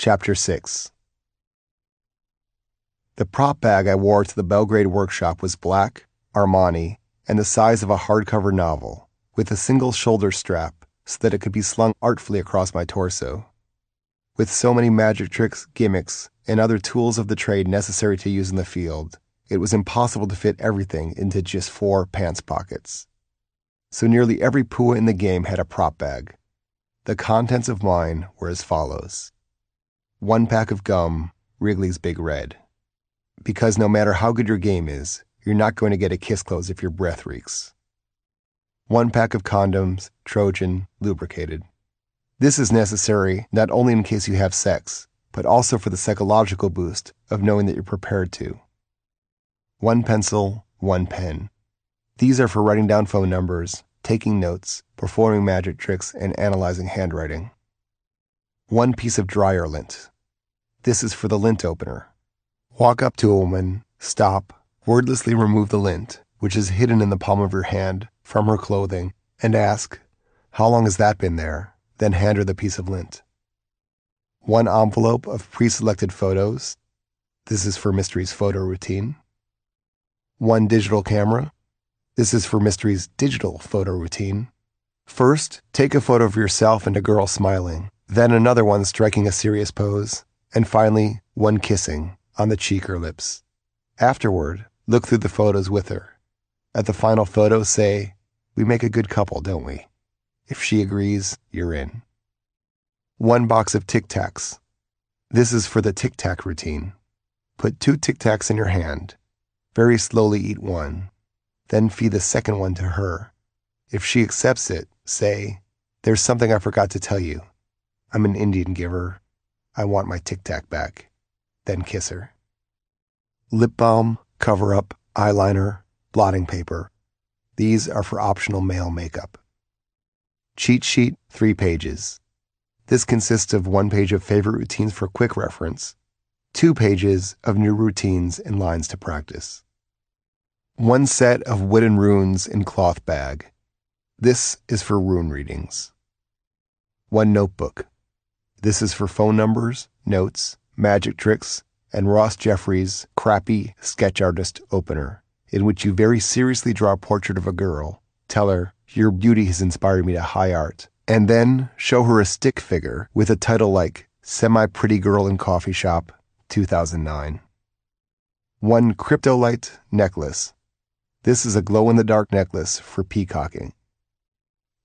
Chapter 6 The prop bag I wore to the Belgrade workshop was black, Armani, and the size of a hardcover novel, with a single shoulder strap so that it could be slung artfully across my torso. With so many magic tricks, gimmicks, and other tools of the trade necessary to use in the field, it was impossible to fit everything into just four pants pockets. So nearly every Pua in the game had a prop bag. The contents of mine were as follows one pack of gum, Wrigley's Big Red. Because no matter how good your game is, you're not going to get a kiss close if your breath reeks. One pack of condoms, Trojan, lubricated. This is necessary not only in case you have sex, but also for the psychological boost of knowing that you're prepared to. One pencil, one pen. These are for writing down phone numbers, taking notes, performing magic tricks, and analyzing handwriting. One piece of dryer lint. This is for the lint opener. Walk up to a woman, stop, wordlessly remove the lint, which is hidden in the palm of your hand, from her clothing, and ask, How long has that been there? Then hand her the piece of lint. One envelope of pre selected photos. This is for Mystery's photo routine. One digital camera. This is for Mystery's digital photo routine. First, take a photo of yourself and a girl smiling, then another one striking a serious pose, and finally, one kissing on the cheek or lips. Afterward, look through the photos with her. At the final photo, say, We make a good couple, don't we? If she agrees, you're in. One box of Tic Tacs. This is for the Tic Tac routine. Put two Tic Tacs in your hand. Very slowly eat one then feed the second one to her. If she accepts it, say, There's something I forgot to tell you. I'm an Indian giver. I want my tic tac back. Then kiss her. Lip balm, cover up, eyeliner, blotting paper. These are for optional male makeup. Cheat sheet, three pages. This consists of one page of favorite routines for quick reference, two pages of new routines and lines to practice. One set of wooden runes in cloth bag. This is for rune readings. One notebook. This is for phone numbers, notes, magic tricks, and Ross Jeffries' crappy sketch artist opener, in which you very seriously draw a portrait of a girl, tell her, Your beauty has inspired me to high art, and then show her a stick figure with a title like Semi Pretty Girl in Coffee Shop, 2009. One cryptolite necklace this is a glow in the dark necklace for peacocking.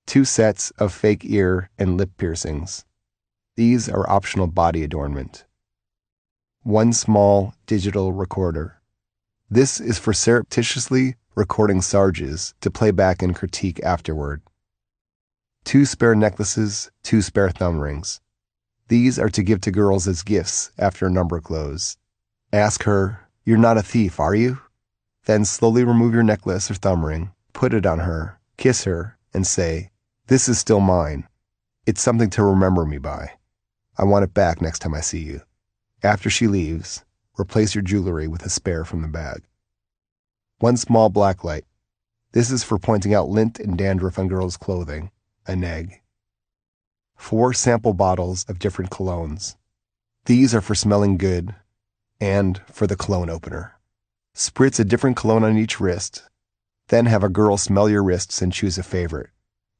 Two sets of fake ear and lip piercings. These are optional body adornment. One small digital recorder. This is for surreptitiously recording sarges to play back and critique afterward. Two spare necklaces, two spare thumb rings. These are to give to girls as gifts after a number close. Ask her, You're not a thief, are you? Then slowly remove your necklace or thumb ring, put it on her, kiss her, and say, This is still mine. It's something to remember me by. I want it back next time I see you. After she leaves, replace your jewelry with a spare from the bag. One small black light. This is for pointing out lint and dandruff on girls' clothing, a neg. Four sample bottles of different colognes. These are for smelling good and for the cologne opener. Spritz a different cologne on each wrist. Then have a girl smell your wrists and choose a favorite.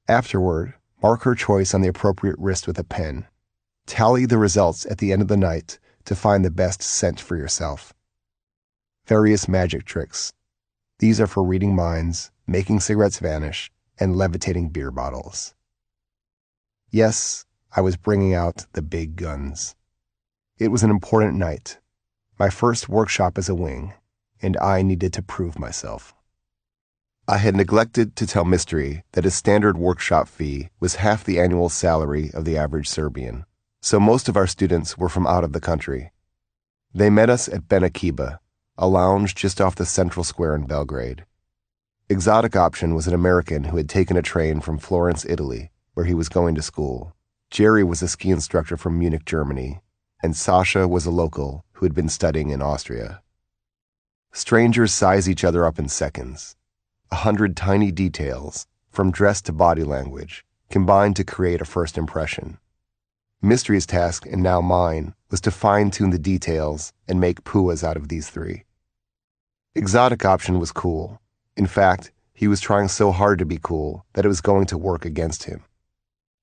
Afterward, mark her choice on the appropriate wrist with a pen. Tally the results at the end of the night to find the best scent for yourself. Various magic tricks. These are for reading minds, making cigarettes vanish, and levitating beer bottles. Yes, I was bringing out the big guns. It was an important night, my first workshop as a wing and I needed to prove myself. I had neglected to tell Mystery that his standard workshop fee was half the annual salary of the average Serbian, so most of our students were from out of the country. They met us at Benakiba, a lounge just off the central square in Belgrade. Exotic Option was an American who had taken a train from Florence, Italy, where he was going to school. Jerry was a ski instructor from Munich, Germany, and Sasha was a local who had been studying in Austria. Strangers size each other up in seconds. A hundred tiny details, from dress to body language, combine to create a first impression. Mystery's task, and now mine, was to fine tune the details and make puas out of these three. Exotic option was cool. In fact, he was trying so hard to be cool that it was going to work against him.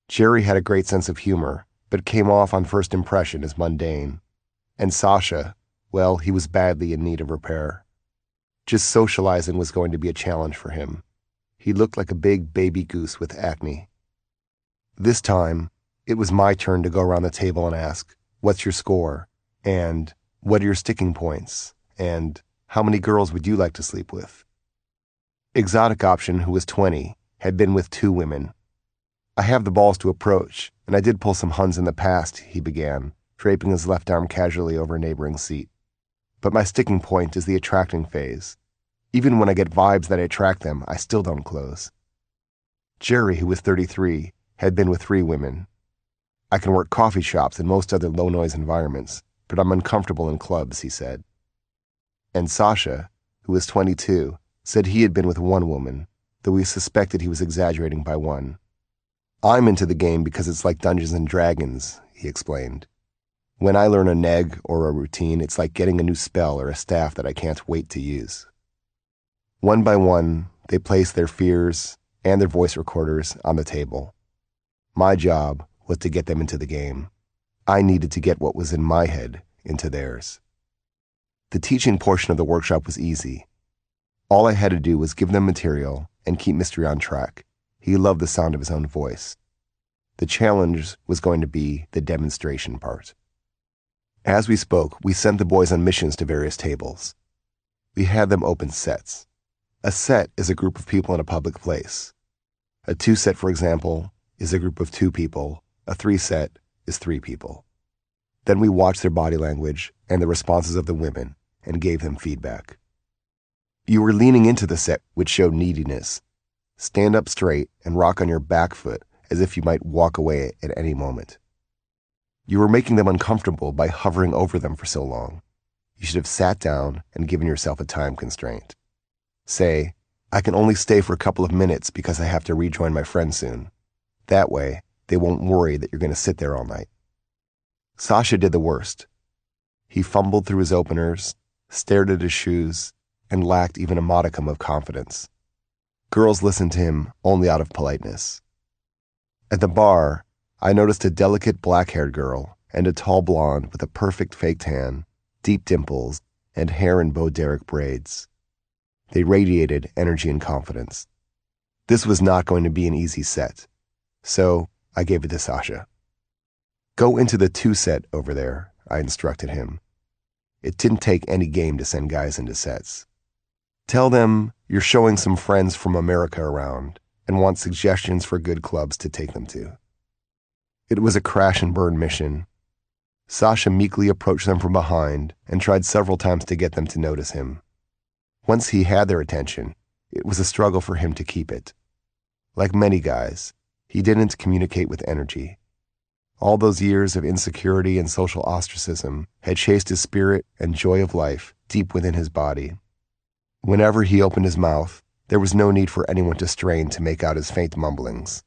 Jerry had a great sense of humor, but came off on first impression as mundane. And Sasha, well, he was badly in need of repair. Just socializing was going to be a challenge for him. He looked like a big baby goose with acne. This time, it was my turn to go around the table and ask, What's your score? And what are your sticking points? And how many girls would you like to sleep with? Exotic Option, who was 20, had been with two women. I have the balls to approach, and I did pull some Huns in the past, he began, draping his left arm casually over a neighboring seat. But my sticking point is the attracting phase. Even when I get vibes that I attract them, I still don't close. Jerry, who was 33, had been with three women. I can work coffee shops and most other low noise environments, but I'm uncomfortable in clubs, he said. And Sasha, who was 22, said he had been with one woman, though we suspected he was exaggerating by one. I'm into the game because it's like Dungeons and Dragons, he explained. When I learn a neg or a routine, it's like getting a new spell or a staff that I can't wait to use. One by one, they placed their fears and their voice recorders on the table. My job was to get them into the game. I needed to get what was in my head into theirs. The teaching portion of the workshop was easy. All I had to do was give them material and keep Mystery on track. He loved the sound of his own voice. The challenge was going to be the demonstration part. As we spoke, we sent the boys on missions to various tables. We had them open sets. A set is a group of people in a public place. A two set, for example, is a group of two people. A three set is three people. Then we watched their body language and the responses of the women and gave them feedback. You were leaning into the set, which showed neediness. Stand up straight and rock on your back foot as if you might walk away at any moment. You were making them uncomfortable by hovering over them for so long. You should have sat down and given yourself a time constraint. Say, I can only stay for a couple of minutes because I have to rejoin my friend soon. That way, they won't worry that you're going to sit there all night. Sasha did the worst. He fumbled through his openers, stared at his shoes, and lacked even a modicum of confidence. Girls listened to him only out of politeness. At the bar, I noticed a delicate black haired girl and a tall blonde with a perfect fake tan, deep dimples, and hair in Bo Derek braids. They radiated energy and confidence. This was not going to be an easy set, so I gave it to Sasha. Go into the two set over there, I instructed him. It didn't take any game to send guys into sets. Tell them you're showing some friends from America around and want suggestions for good clubs to take them to. It was a crash and burn mission. Sasha meekly approached them from behind and tried several times to get them to notice him. Once he had their attention, it was a struggle for him to keep it. Like many guys, he didn't communicate with energy. All those years of insecurity and social ostracism had chased his spirit and joy of life deep within his body. Whenever he opened his mouth, there was no need for anyone to strain to make out his faint mumblings.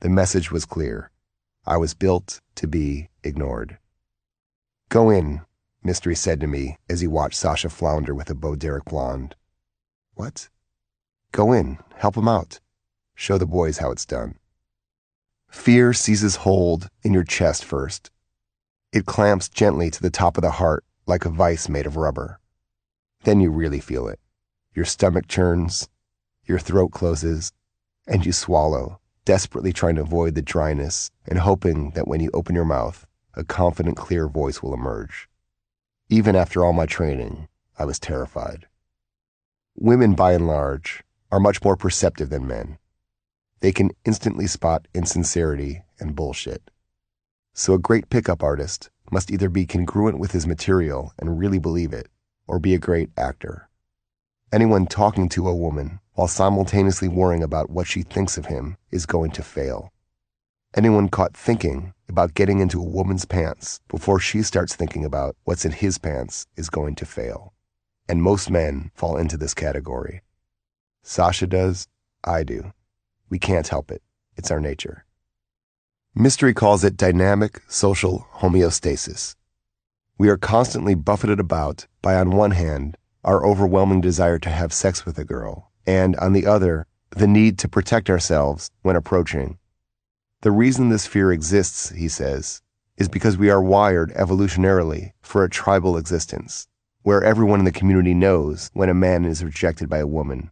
The message was clear. I was built to be ignored. Go in, Mystery said to me as he watched Sasha flounder with a Bo blonde. What? Go in, help him out. Show the boys how it's done. Fear seizes hold in your chest first. It clamps gently to the top of the heart like a vice made of rubber. Then you really feel it. Your stomach churns, your throat closes, and you swallow, desperately trying to avoid the dryness and hoping that when you open your mouth, a confident, clear voice will emerge. Even after all my training, I was terrified. Women, by and large, are much more perceptive than men. They can instantly spot insincerity and bullshit. So a great pickup artist must either be congruent with his material and really believe it, or be a great actor. Anyone talking to a woman while simultaneously worrying about what she thinks of him is going to fail. Anyone caught thinking about getting into a woman's pants before she starts thinking about what's in his pants is going to fail. And most men fall into this category. Sasha does, I do. We can't help it. It's our nature. Mystery calls it dynamic social homeostasis. We are constantly buffeted about by, on one hand, our overwhelming desire to have sex with a girl, and, on the other, the need to protect ourselves when approaching. The reason this fear exists, he says, is because we are wired evolutionarily for a tribal existence, where everyone in the community knows when a man is rejected by a woman.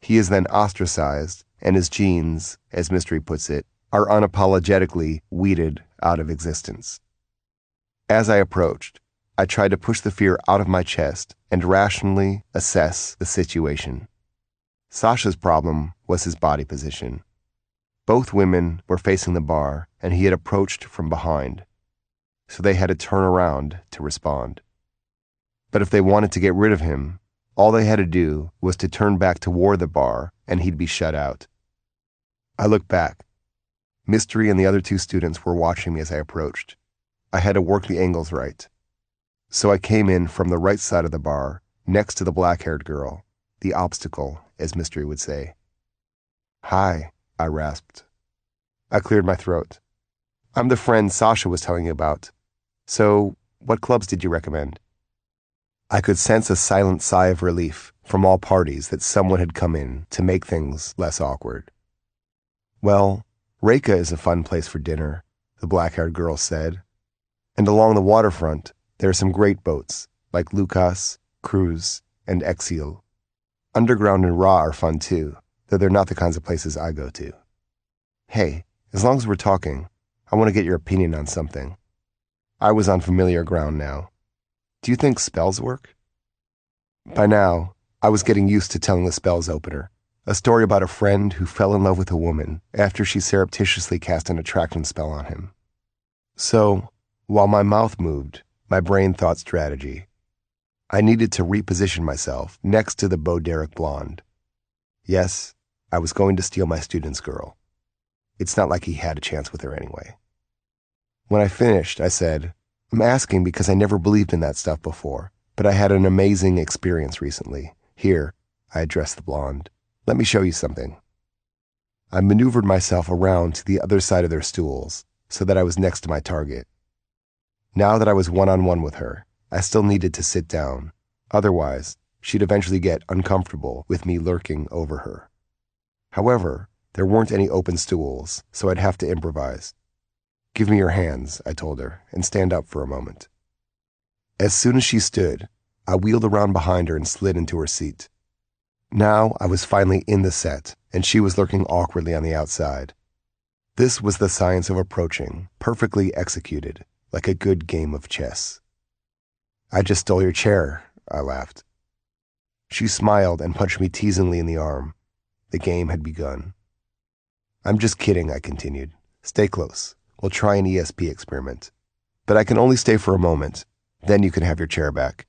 He is then ostracized, and his genes, as Mystery puts it, are unapologetically weeded out of existence. As I approached, I tried to push the fear out of my chest and rationally assess the situation. Sasha's problem was his body position. Both women were facing the bar, and he had approached from behind, so they had to turn around to respond. But if they wanted to get rid of him, all they had to do was to turn back toward the bar, and he'd be shut out. I looked back. Mystery and the other two students were watching me as I approached. I had to work the angles right. So I came in from the right side of the bar, next to the black haired girl, the obstacle, as Mystery would say. Hi, I rasped. I cleared my throat. I'm the friend Sasha was telling you about. So, what clubs did you recommend? I could sense a silent sigh of relief from all parties that someone had come in to make things less awkward. Well, Reka is a fun place for dinner, the black haired girl said. And along the waterfront, there are some great boats, like Lucas, Cruz, and Exil. Underground and Raw are fun too, though they're not the kinds of places I go to. Hey, as long as we're talking, I want to get your opinion on something. I was on familiar ground now. Do you think spells work? By now, I was getting used to telling the spells opener, a story about a friend who fell in love with a woman after she surreptitiously cast an attraction spell on him. So, while my mouth moved, my brain thought strategy. I needed to reposition myself next to the Bo Derek blonde. Yes, I was going to steal my student's girl. It's not like he had a chance with her anyway. When I finished, I said, I'm asking because I never believed in that stuff before, but I had an amazing experience recently. Here, I addressed the blonde. Let me show you something. I maneuvered myself around to the other side of their stools so that I was next to my target. Now that I was one on one with her, I still needed to sit down. Otherwise, she'd eventually get uncomfortable with me lurking over her. However, there weren't any open stools, so I'd have to improvise. Give me your hands, I told her, and stand up for a moment. As soon as she stood, I wheeled around behind her and slid into her seat. Now I was finally in the set, and she was lurking awkwardly on the outside. This was the science of approaching, perfectly executed like a good game of chess. I just stole your chair, I laughed. She smiled and punched me teasingly in the arm. The game had begun. I'm just kidding, I continued. Stay close. We'll try an ESP experiment. But I can only stay for a moment. Then you can have your chair back.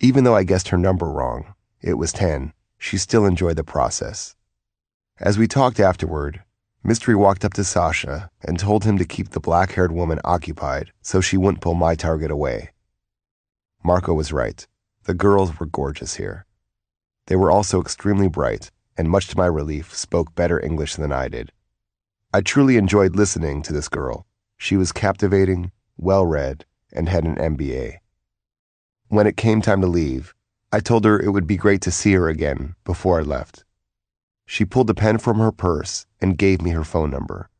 Even though I guessed her number wrong, it was 10, she still enjoyed the process. As we talked afterward, Mystery walked up to Sasha and told him to keep the black haired woman occupied so she wouldn't pull my target away. Marco was right. The girls were gorgeous here. They were also extremely bright, and much to my relief, spoke better English than I did. I truly enjoyed listening to this girl. She was captivating, well read, and had an MBA. When it came time to leave, I told her it would be great to see her again before I left. She pulled a pen from her purse and gave me her phone number.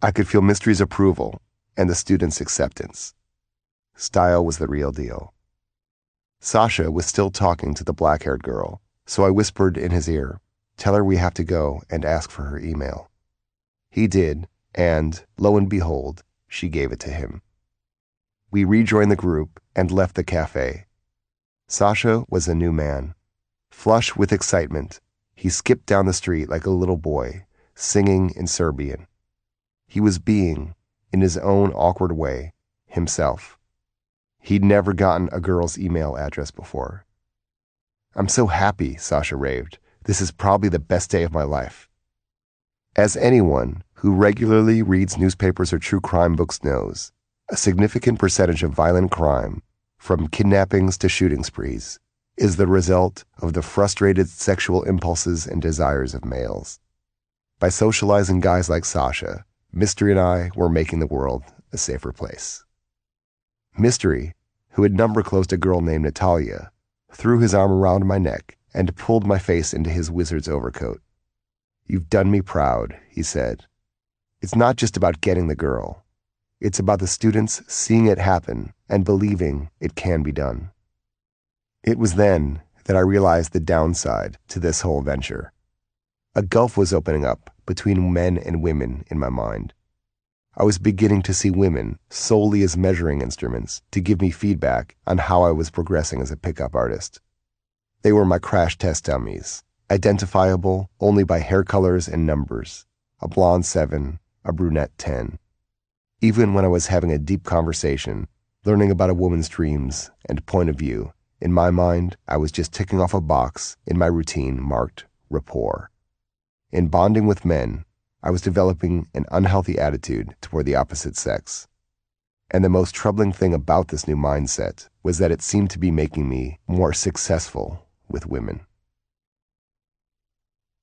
I could feel Mystery's approval and the student's acceptance. Style was the real deal. Sasha was still talking to the black haired girl, so I whispered in his ear, Tell her we have to go and ask for her email. He did, and, lo and behold, she gave it to him. We rejoined the group and left the cafe. Sasha was a new man. Flush with excitement, he skipped down the street like a little boy, singing in Serbian. He was being, in his own awkward way, himself. He'd never gotten a girl's email address before. I'm so happy, Sasha raved. This is probably the best day of my life. As anyone who regularly reads newspapers or true crime books knows, a significant percentage of violent crime, from kidnappings to shooting sprees, is the result of the frustrated sexual impulses and desires of males. By socializing guys like Sasha, Mystery and I were making the world a safer place. Mystery, who had number closed a girl named Natalia, threw his arm around my neck and pulled my face into his wizard's overcoat. You've done me proud, he said. It's not just about getting the girl. It's about the students seeing it happen and believing it can be done. It was then that I realized the downside to this whole venture. A gulf was opening up between men and women in my mind. I was beginning to see women solely as measuring instruments to give me feedback on how I was progressing as a pickup artist. They were my crash test dummies, identifiable only by hair colors and numbers a blonde 7, a brunette 10. Even when I was having a deep conversation, learning about a woman's dreams and point of view, in my mind, I was just ticking off a box in my routine marked rapport. In bonding with men, I was developing an unhealthy attitude toward the opposite sex. And the most troubling thing about this new mindset was that it seemed to be making me more successful with women.